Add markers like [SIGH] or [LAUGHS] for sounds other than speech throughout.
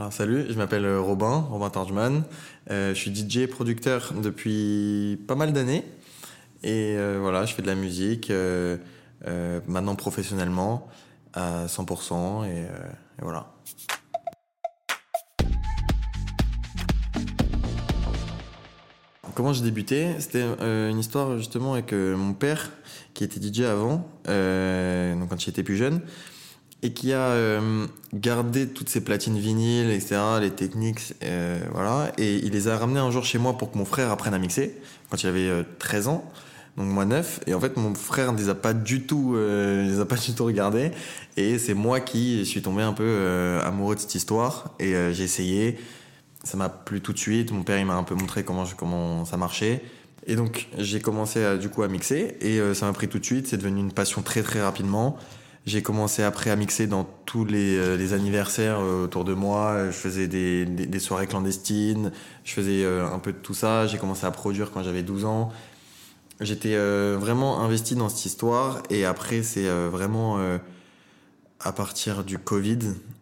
Alors salut, je m'appelle euh, Robin, Robin Tarjman. Euh, je suis DJ et producteur depuis pas mal d'années. Et euh, voilà, je fais de la musique euh, maintenant professionnellement à 100%. Et, euh, et voilà. Comment j'ai débuté? C'était euh, une histoire justement avec euh, mon père qui était DJ avant, donc quand j'étais plus jeune, et qui a gardé toutes ses platines vinyles, etc., les techniques, voilà, et il les a ramenées un jour chez moi pour que mon frère apprenne à mixer, quand il avait euh, 13 ans, donc moi 9, et en fait mon frère ne les a pas du tout, euh, il les a pas du tout regardés, et c'est moi qui suis tombé un peu euh, amoureux de cette histoire, et euh, j'ai essayé, ça m'a plu tout de suite. Mon père, il m'a un peu montré comment, ça marchait. Et donc, j'ai commencé du coup à mixer et ça m'a pris tout de suite. C'est devenu une passion très très rapidement. J'ai commencé après à mixer dans tous les, les anniversaires autour de moi. Je faisais des, des, soirées clandestines. Je faisais un peu de tout ça. J'ai commencé à produire quand j'avais 12 ans. J'étais euh, vraiment investi dans cette histoire. Et après, c'est euh, vraiment euh, à partir du Covid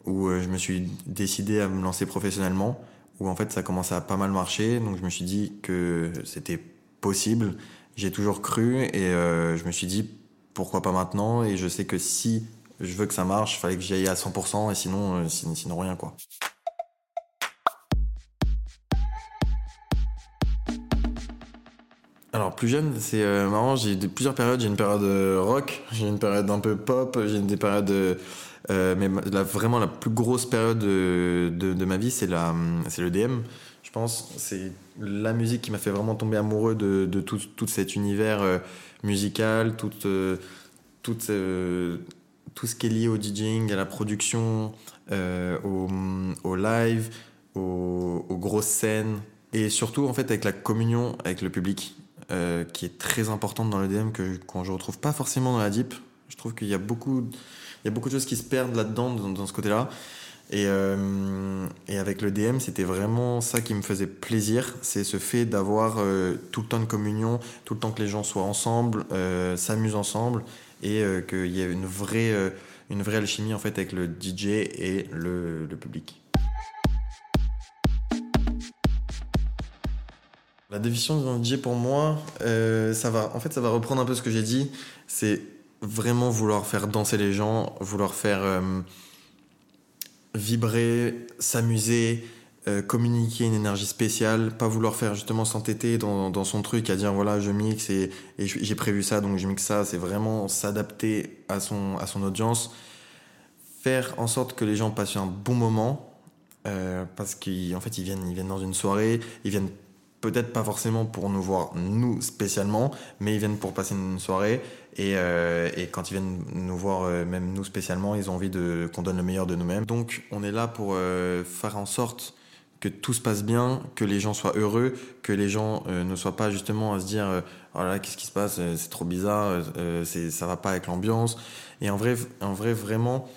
où je me suis décidé à me lancer professionnellement où en fait ça commençait à pas mal marcher. Donc je me suis dit que c'était possible. J'ai toujours cru et je me suis dit pourquoi pas maintenant. Et je sais que si je veux que ça marche, fallait que j'y aille à 100% et sinon, sinon rien quoi. Alors plus jeune, c'est euh, marrant, j'ai plusieurs périodes. J'ai une période euh, rock, j'ai une période un peu pop, j'ai des périodes... euh, euh, mais ma- la, vraiment la plus grosse période de, ma vie, c'est c'est le DM. Je pense c'est la musique qui m'a fait vraiment tomber amoureux de, tout, cet univers euh, musical, tout, euh, tout, euh, tout ce qui est lié au DJing, à la production, euh, au, au live, aux, aux grosses scènes et surtout en fait avec la communion avec le public euh, qui est très importante dans le DM que qu'on je retrouve pas forcément dans la deep. Je trouve qu'il y a beaucoup il y a beaucoup de choses qui se perdent là-dedans dans, dans ce côté-là. Et, euh, et avec le DM, c'était vraiment ça qui me faisait plaisir, c'est ce fait d'avoir euh, tout le temps de communion, tout le temps que les gens soient ensemble, euh, s'amusent ensemble, et euh, qu'il y ait une vraie, une vraie alchimie en fait avec le DJ et le, le public. La définition d'un DJ pour moi, euh, ça va, en fait, ça va reprendre un peu ce que j'ai dit. C'est vraiment vouloir faire danser les gens, vouloir faire euh, vibrer, s'amuser, euh, communiquer une énergie spéciale, pas vouloir faire justement s'entêter dans, son truc à dire voilà je mixe et, et j'ai prévu ça donc je mixe ça. C'est vraiment s'adapter à son, à son audience, faire en sorte que les gens passent un bon moment parce qu'en fait ils viennent, ils viennent dans une soirée, ils viennent peut-être pas forcément pour nous voir nous spécialement, mais ils viennent pour passer une soirée et, euh, quand ils viennent nous voir euh, même nous spécialement, ils ont envie de qu'on donne le meilleur de nous-mêmes. Donc on est là pour euh, faire en sorte que tout se passe bien, que les gens soient heureux, que les gens ne soient pas justement à se dire oh qu'est-ce qui se passe, c'est trop bizarre, c'est ça va pas avec l'ambiance. Et en vrai, en vrai vraiment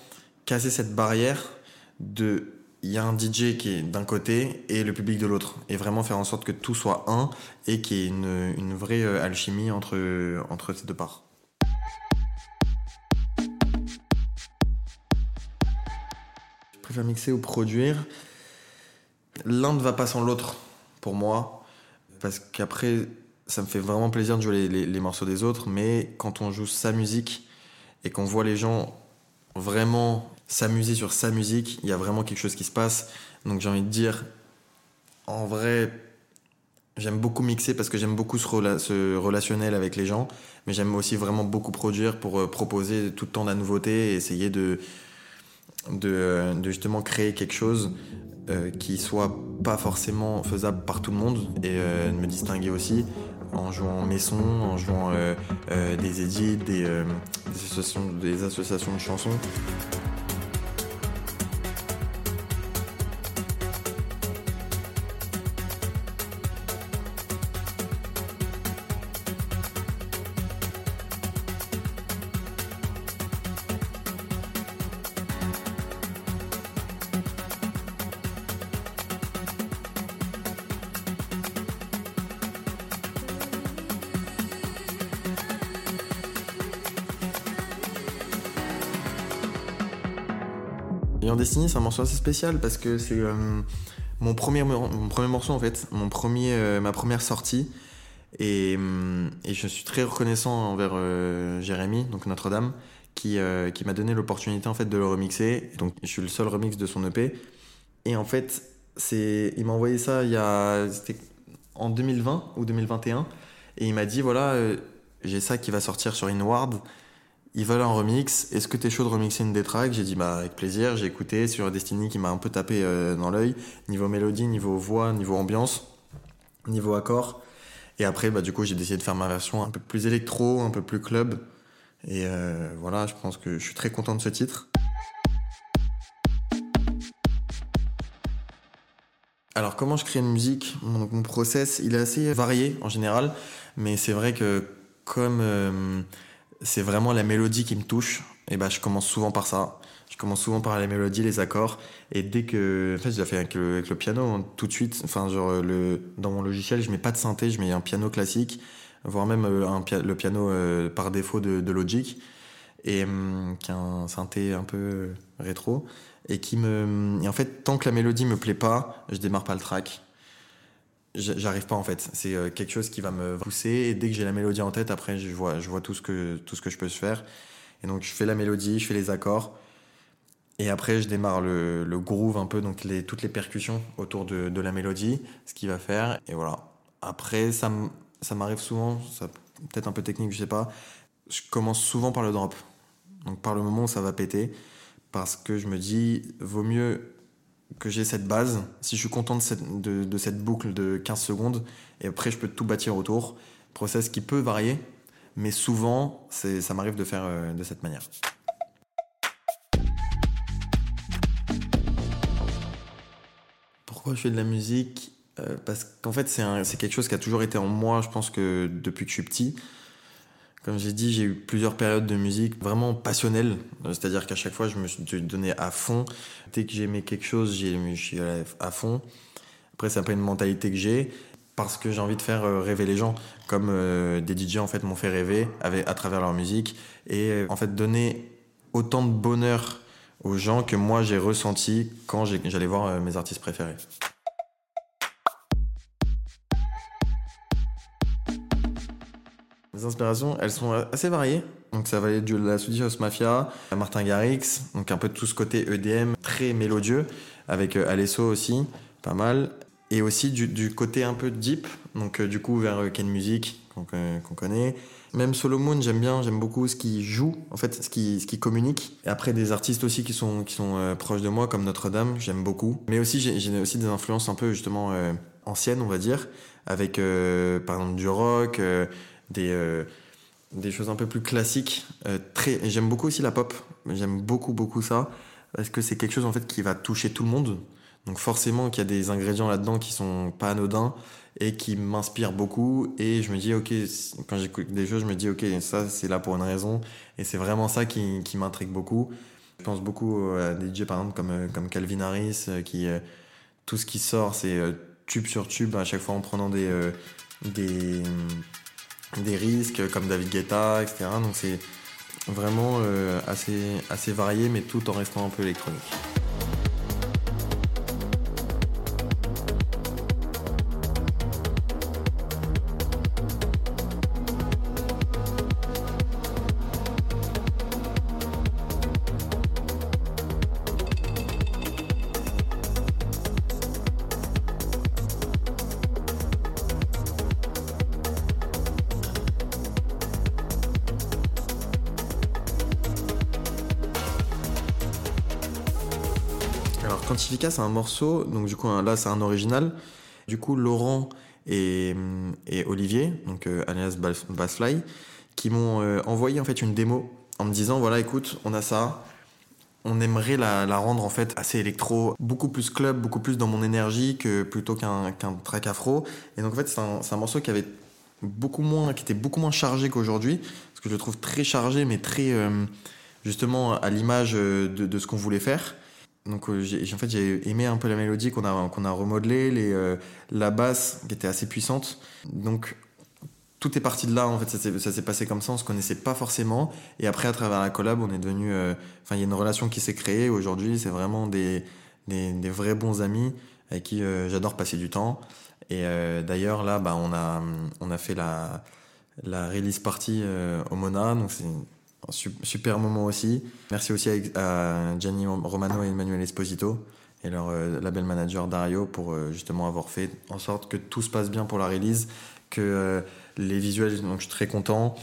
casser cette barrière de il y a un DJ qui est d'un côté et le public de l'autre. Et vraiment faire en sorte que tout soit un et qu'il y ait une, vraie euh, alchimie entre, entre ces deux parts. Je préfère mixer ou produire. L'un ne va pas sans l'autre pour moi. Parce qu'après, ça me fait vraiment plaisir de jouer les morceaux des autres. Mais quand on joue sa musique et qu'on voit les gens vraiment s'amuser sur sa musique, il y a vraiment quelque chose qui se passe. Donc j'ai envie de dire, en vrai, j'aime beaucoup mixer parce que j'aime beaucoup ce, rela- ce relationnel avec les gens, mais j'aime aussi vraiment beaucoup produire pour euh, proposer tout le temps de la nouveauté et essayer de, euh, justement créer quelque chose euh, qui soit pas forcément faisable par tout le monde et de me distinguer aussi en jouant mes sons, en jouant des associations, des associations de chansons. Ayant Destiny, c'est un morceau assez spécial parce que c'est mon, premier, mon premier morceau en fait, mon premier, ma première sortie. Et, et, je suis très reconnaissant envers Jérémy, donc Notre-Dame, qui, qui m'a donné l'opportunité en fait de le remixer. Donc je suis le seul remix de son EP. Et en fait, il m'a envoyé ça il y a, en 2020 ou 2021. Et il m'a dit voilà, euh, j'ai ça qui va sortir sur Inward. Ils veulent un remix. Est-ce que t'es chaud de remixer une des tracks? J'ai dit bah avec plaisir. J'ai écouté sur Destiny qui m'a un peu tapé euh, dans l'œil. Niveau mélodie, niveau voix, niveau ambiance, niveau accord. Et après, bah, du coup, j'ai décidé de faire ma version un peu plus électro, un peu plus club. Et euh, voilà, je pense que je suis très content de ce titre. Alors comment je crée une musique? Mon, mon, process, il est assez varié en général, mais c'est vrai que comme euh, c'est vraiment la mélodie qui me touche, et ben je commence souvent par ça. Je commence souvent par la mélodie, les accords, et dès que, en fait, je l'ai fait avec le, piano hein, tout de suite. Enfin, genre le dans mon logiciel, je mets pas de synthé, je mets un piano classique, voire même euh, un, le piano euh, par défaut de, Logic, et hum, qui est un synthé un peu rétro. Et qui me et en fait tant que la mélodie me plaît pas je démarre pas le track j'arrive pas en fait. C'est euh, quelque chose qui va me pousser et dès que j'ai la mélodie en tête après je vois je vois tout ce que tout ce que je peux faire. Et donc je fais la mélodie je fais les accords. Et après je démarre le, groove un peu donc les toutes les percussions autour de, de la mélodie ce qu'il va faire. Et voilà. Après ça ça m'arrive souvent ça peut-être un peu technique je sais pas. Je commence souvent par le drop. Donc par le moment où ça va péter parce que je me dis, vaut mieux que j'ai cette base. Si je suis content de cette, de, cette, boucle de 15 secondes, et après je peux tout bâtir autour. Process qui peut varier, mais souvent, ça m'arrive de faire euh, de cette manière. Pourquoi je fais de la musique? Euh, Parce qu'en fait, c'est quelque chose qui a toujours été en moi, je pense que depuis que je suis petit. Comme j'ai dit, j'ai eu plusieurs périodes de musique vraiment passionnelles. C'est-à-dire qu'à chaque fois, je me suis donné à fond. Dès que j'aimais quelque chose, suis allé à fond. Après, c'est un peu une mentalité que j'ai parce que j'ai envie de faire euh, rêver les gens. Comme euh, des DJ, en fait, m'ont fait rêver à travers leur musique. Et euh, en fait, donner autant de bonheur aux gens que moi, j'ai ressenti quand j'allais voir mes artistes préférés. Les inspirations, elles sont assez variées. Donc ça va aller de la Swedish House Mafia, à Martin Garrix, donc un peu de tout ce côté EDM très mélodieux, avec euh, Alesso aussi, pas mal. Et aussi du, côté un peu deep, donc euh, du coup vers euh, Ken Music, qu'on connaît. Même Solomon, j'aime bien, j'aime beaucoup ce qui joue, en fait, ce qui, ce qui communique. Et après, des artistes aussi qui sont, qui sont proches de moi, comme Notre-Dame, j'aime beaucoup. Mais aussi, j'ai aussi des influences un peu, justement, anciennes, on va dire, avec, par exemple, du rock, des, euh, des choses un peu plus classiques. Euh, très, j'aime beaucoup aussi la pop. J'aime beaucoup, beaucoup ça. Parce que c'est quelque chose en fait qui va toucher tout le monde. Donc forcément qu'il y a des ingrédients là-dedans qui sont pas anodins et qui m'inspirent beaucoup. Et je me dis, ok, quand j'écoute des choses, je me dis, ok, ça c'est là pour une raison. Et c'est vraiment ça qui, qui m'intrigue beaucoup. Je pense beaucoup à des DJ par exemple comme, euh, comme Calvin Harris, qui tout ce qui sort, c'est tube sur tube à chaque fois en prenant des, des, des risques comme David Guetta, etc. Donc c'est vraiment euh, assez varié, mais tout en restant un peu électronique. Quantifica, c'est un morceau, donc du coup là c'est un original. Du coup, Laurent et, Olivier, donc euh, alias Bassfly, qui m'ont euh, envoyé en fait une démo en me disant voilà, écoute, on a ça. On aimerait la, rendre en fait assez électro, beaucoup plus club, beaucoup plus dans mon énergie que plutôt qu'un track afro. Et donc en fait c'est un, morceau qui avait beaucoup moins, qui était beaucoup moins chargé qu'aujourd'hui, parce que je le trouve très chargé, mais très euh, justement à l'image de, ce qu'on voulait faire. Donc euh, j'ai, en fait j'ai aimé un peu la mélodie qu'on a qu'on a remodelé, les, euh, la basse qui était assez puissante. Donc tout est parti de là en fait. Ça s'est passé comme ça on se connaissait pas forcément. Et après à travers la collab on est devenu euh, enfin il y a une relation qui s'est créée. Aujourd'hui c'est vraiment des, des, vrais bons amis avec qui j'adore passer du temps. Et d'ailleurs là bah on a on a fait la la release party au Mona. Donc c'est super moment aussi merci aussi à, Gianni Romano et Emmanuel Esposito et leur label manager Dario pour justement avoir fait en sorte que tout se passe bien pour la release que les visuels, donc je suis très content.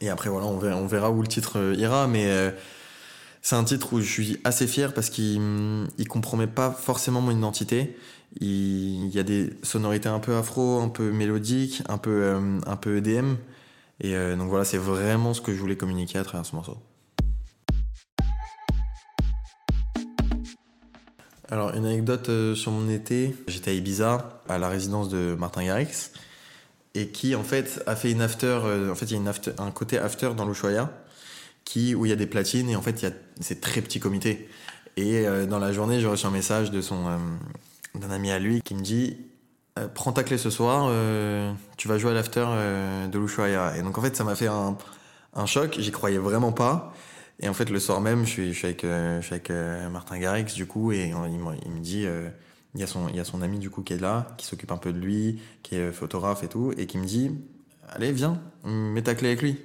Et après, voilà, on verra, où le titre euh, ira, mais euh, c'est un titre où je suis assez fier parce qu'il ne compromet pas forcément mon identité. Il, y a des sonorités un peu afro, un peu mélodiques, un peu, euh, un peu EDM. Et donc voilà, c'est vraiment ce que je voulais communiquer à travers ce morceau. Alors, une anecdote sur mon été. J'étais à Ibiza, à la résidence de Martin Garrix et qui en fait a fait une after. Euh, en fait, il y a un côté after dans l'Ushuaïa qui où il y a des platines et en fait il y a c'est très petit comité. Et euh, dans la journée, j'ai reçu un message de son euh, d'un ami à lui qui me dit prends ta clé ce soir, tu vas jouer à l'after de l'Ushuaïa. Et donc en fait, ça m'a fait un, un choc. J'y croyais vraiment pas. Et en fait, le soir même, je suis, je suis avec, je suis avec Martin Garrix du coup et il, il me dit il y a son, il y a son ami du coup qui est là, qui s'occupe un peu de lui, qui est photographe et tout, et qui me dit, allez, viens, mets ta clé avec lui.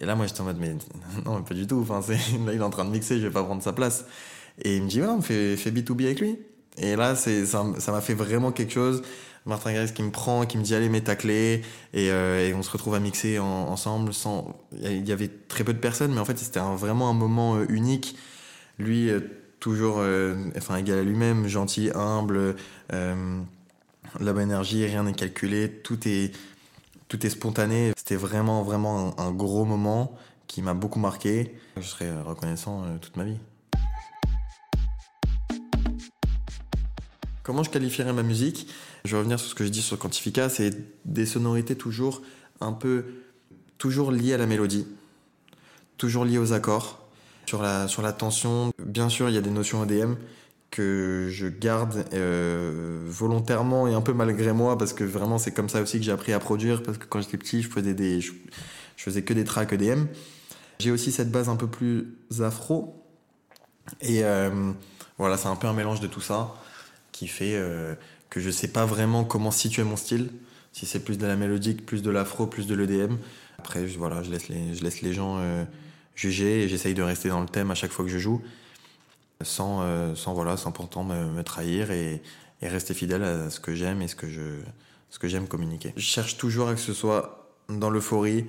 Et là, moi, j'étais en mode, mais [LAUGHS] non, pas du tout. Enfin, [LAUGHS] là, il est en train de mixer, je vais pas prendre sa place. Et il me dit, ouais, on fait, fait B2B avec lui. Et là, ça, m'a fait vraiment quelque chose. Martin Garrix qui me prend, qui me dit, allez, mets ta clé. Et, euh, on se retrouve à mixer ensemble sans, il y avait très peu de personnes, mais en fait, c'était vraiment un moment euh, unique. Lui, euh, toujours euh, enfin, égal à lui-même, gentil, humble, la bonne énergie, rien n'est calculé, tout est, tout est spontané. C'était vraiment, vraiment un, gros moment qui m'a beaucoup marqué. Je serai reconnaissant toute ma vie. Comment je qualifierais ma musique? Je vais revenir sur ce que je dis sur Quantifica, c'est des sonorités toujours un peu, toujours liées à la mélodie, toujours liées aux accords, sur la, sur la tension, bien sûr, il y a des notions EDM que je garde euh, volontairement et un peu malgré moi parce que vraiment c'est comme ça aussi que j'ai appris à produire parce que quand j'étais petit je faisais des je, faisais que des tracks EDM j'ai aussi cette base un peu plus afro. Et euh, voilà c'est un peu un mélange de tout ça qui fait euh, que je sais pas vraiment comment situer mon style si c'est plus de la mélodique plus de l'afro plus de l'EDM après voilà je laisse les je laisse les gens juger et j'essaye de rester dans le thème à chaque fois que je joue sans, euh, sans, voilà, sans pourtant me, me trahir et, rester fidèle à ce que j'aime et ce que, je, ce que j'aime communiquer. Je cherche toujours à que ce soit dans l'euphorie,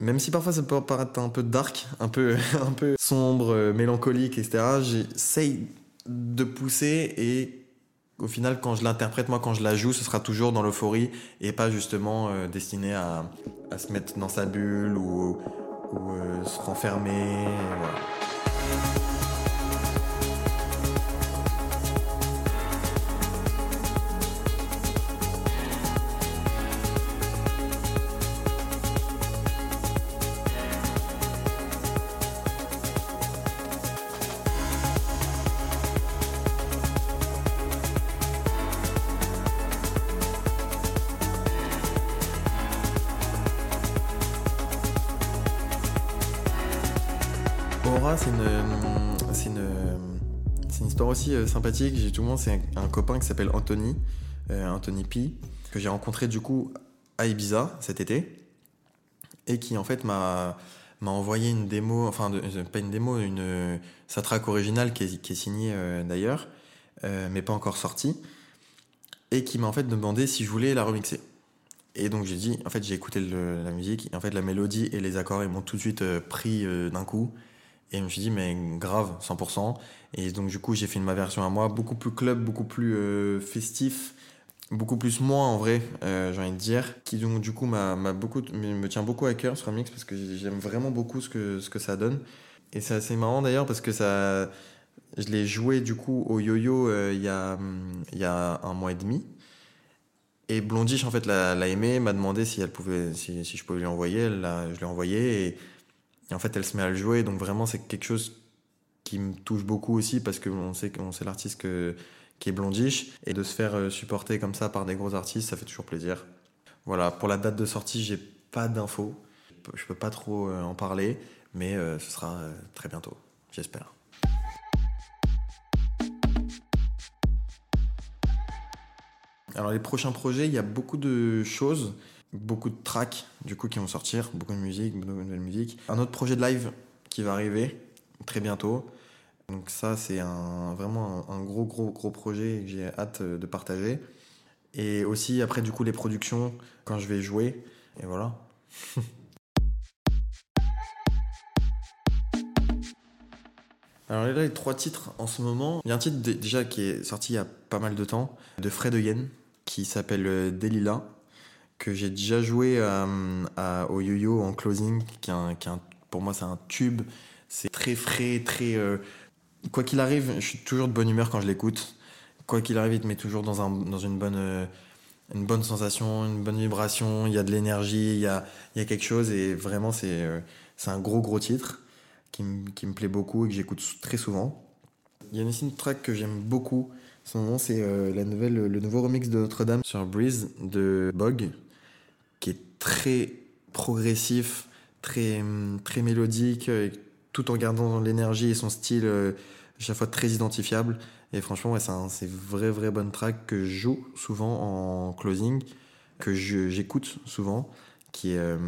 même si parfois ça peut paraître un peu dark, un peu, [LAUGHS] un peu sombre, euh, mélancolique, etc. J'essaye de pousser et au final, quand je l'interprète, moi, quand je la joue, ce sera toujours dans l'euphorie et pas justement euh, destiné à, à, se mettre dans sa bulle ou, euh, se renfermer. C'est une, c'est une, une, histoire aussi euh, sympathique. J'ai tout le monde, c'est un, copain qui s'appelle Anthony, euh, Anthony P, que j'ai rencontré du coup à Ibiza cet été, et qui en fait m'a m'a envoyé une démo, enfin euh, pas une démo, une sa track originale qui est, qui est signée d'ailleurs, mais pas encore sortie, et qui m'a en fait demandé si je voulais la remixer. Et donc j'ai dit, en fait j'ai écouté la musique, et en fait la mélodie et les accords ils m'ont tout de suite pris d'un coup. Et je me suis dit, mais grave, 100%. Et donc, du coup, j'ai fait ma version à moi, beaucoup plus club, beaucoup plus euh, festif, beaucoup plus moi en vrai, euh, j'ai envie de dire. Qui, donc, du coup, m'a, beaucoup, me tient beaucoup à cœur ce remix parce que j'aime vraiment beaucoup ce que, ce que ça donne. Et c'est assez marrant d'ailleurs parce que ça. Je l'ai joué du coup au yo-yo euh, il y, a, y a un mois et demi. Et Blondish, en fait, l'a, l'a aimé, m'a demandé si, elle pouvait, si, si je pouvais lui envoyer. Elle je l'ai envoyé. Et en fait, elle se met à le jouer. Donc vraiment, c'est quelque chose qui me touche beaucoup aussi parce qu'on sait qu'on sait l'artiste qui est blondish. Et de se faire euh, supporter comme ça par des gros artistes, ça fait toujours plaisir. Voilà, pour la date de sortie, j'ai pas d'infos. Je peux pas trop euh, en parler, mais euh, ce sera très bientôt, j'espère. Alors les prochains projets, il y a beaucoup de choses, beaucoup de tracks du coup qui vont sortir, beaucoup de musique, beaucoup de nouvelles musiques. Un autre projet de live qui va arriver très bientôt. Donc ça c'est un, vraiment un, gros gros gros projet que j'ai hâte euh, de partager. Et aussi après du coup les productions quand je vais jouer. Et voilà. [LAUGHS] Alors là, les trois titres en ce moment. Il y a un titre dé- déjà qui est sorti il y a pas mal de temps, de Fred Yen, qui s'appelle euh, Delila, que j'ai déjà joué euh, au yo-yo en closing, qui est un- pour moi c'est un tube. C'est très frais, très. euh, quoi qu'il arrive, je suis toujours de bonne humeur quand je l'écoute. Quoi qu'il arrive, il te met toujours dans, un, dans une, bonne, euh, une bonne sensation, une bonne vibration. Il y a de l'énergie, il y a, y a quelque chose, et vraiment, c'est c'est un gros, gros titre qui, qui me plaît beaucoup et que j'écoute très souvent. Il y a une track que j'aime beaucoup. Son nom, c'est la nouvelle, le nouveau remix de Notre-Dame sur Breeze de Bog, qui est très progressif, très, très mélodique, euh, tout en gardant l'énergie et son style euh, à chaque fois très identifiable. Et franchement, ouais, c'est un- c'est bonne track que je joue souvent en closing, que j'écoute souvent, qui est euh,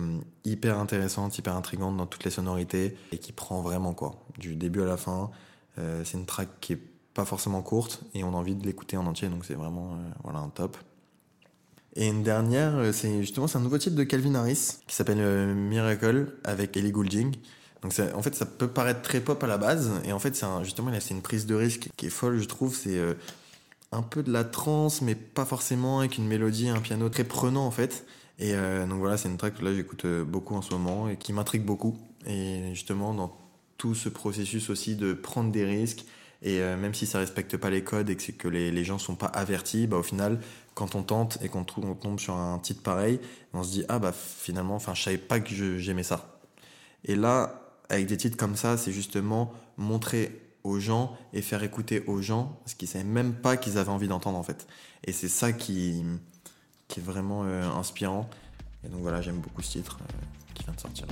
hyper intéressante, hyper intrigante dans toutes les sonorités et qui prend vraiment quoi, du début à la fin. C'est une track qui est pas forcément courte et on a envie de l'écouter en entier, donc c'est vraiment voilà, un top. Et une dernière, euh, c'est justement un nouveau titre de Calvin Harris qui s'appelle euh, Miracle avec Ellie Goulding. Donc en fait ça peut paraître très pop à la base et en fait un- justement là, c'est une prise de risque qui est folle je trouve. C'est euh, un peu de la trance mais pas forcément avec une mélodie, un piano très prenant en fait. Et donc voilà c'est une track que là j'écoute beaucoup en ce moment et qui m'intrigue beaucoup. Et justement dans tout ce processus aussi de prendre des risques et euh, même si ça respecte pas les codes et que, les, les gens sont pas avertis, bah, au final, quand on tente et qu'on tombe sur un titre pareil, on se dit ah bah finalement, enfin je savais pas que j'aimais ça. Et là, avec des titres comme ça, c'est justement montrer aux gens et faire écouter aux gens ce qu'ils savaient même pas qu'ils avaient envie d'entendre en fait. Et c'est ça qui, qui est vraiment euh, inspirant. Et donc voilà, j'aime beaucoup ce titre euh, qui vient de sortir.